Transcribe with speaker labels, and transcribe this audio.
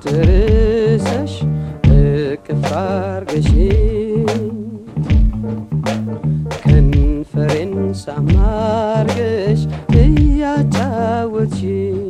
Speaker 1: ተንተርሰሽ እቅፍ አርገሽኝ ከንፈሬን ሳም 过去。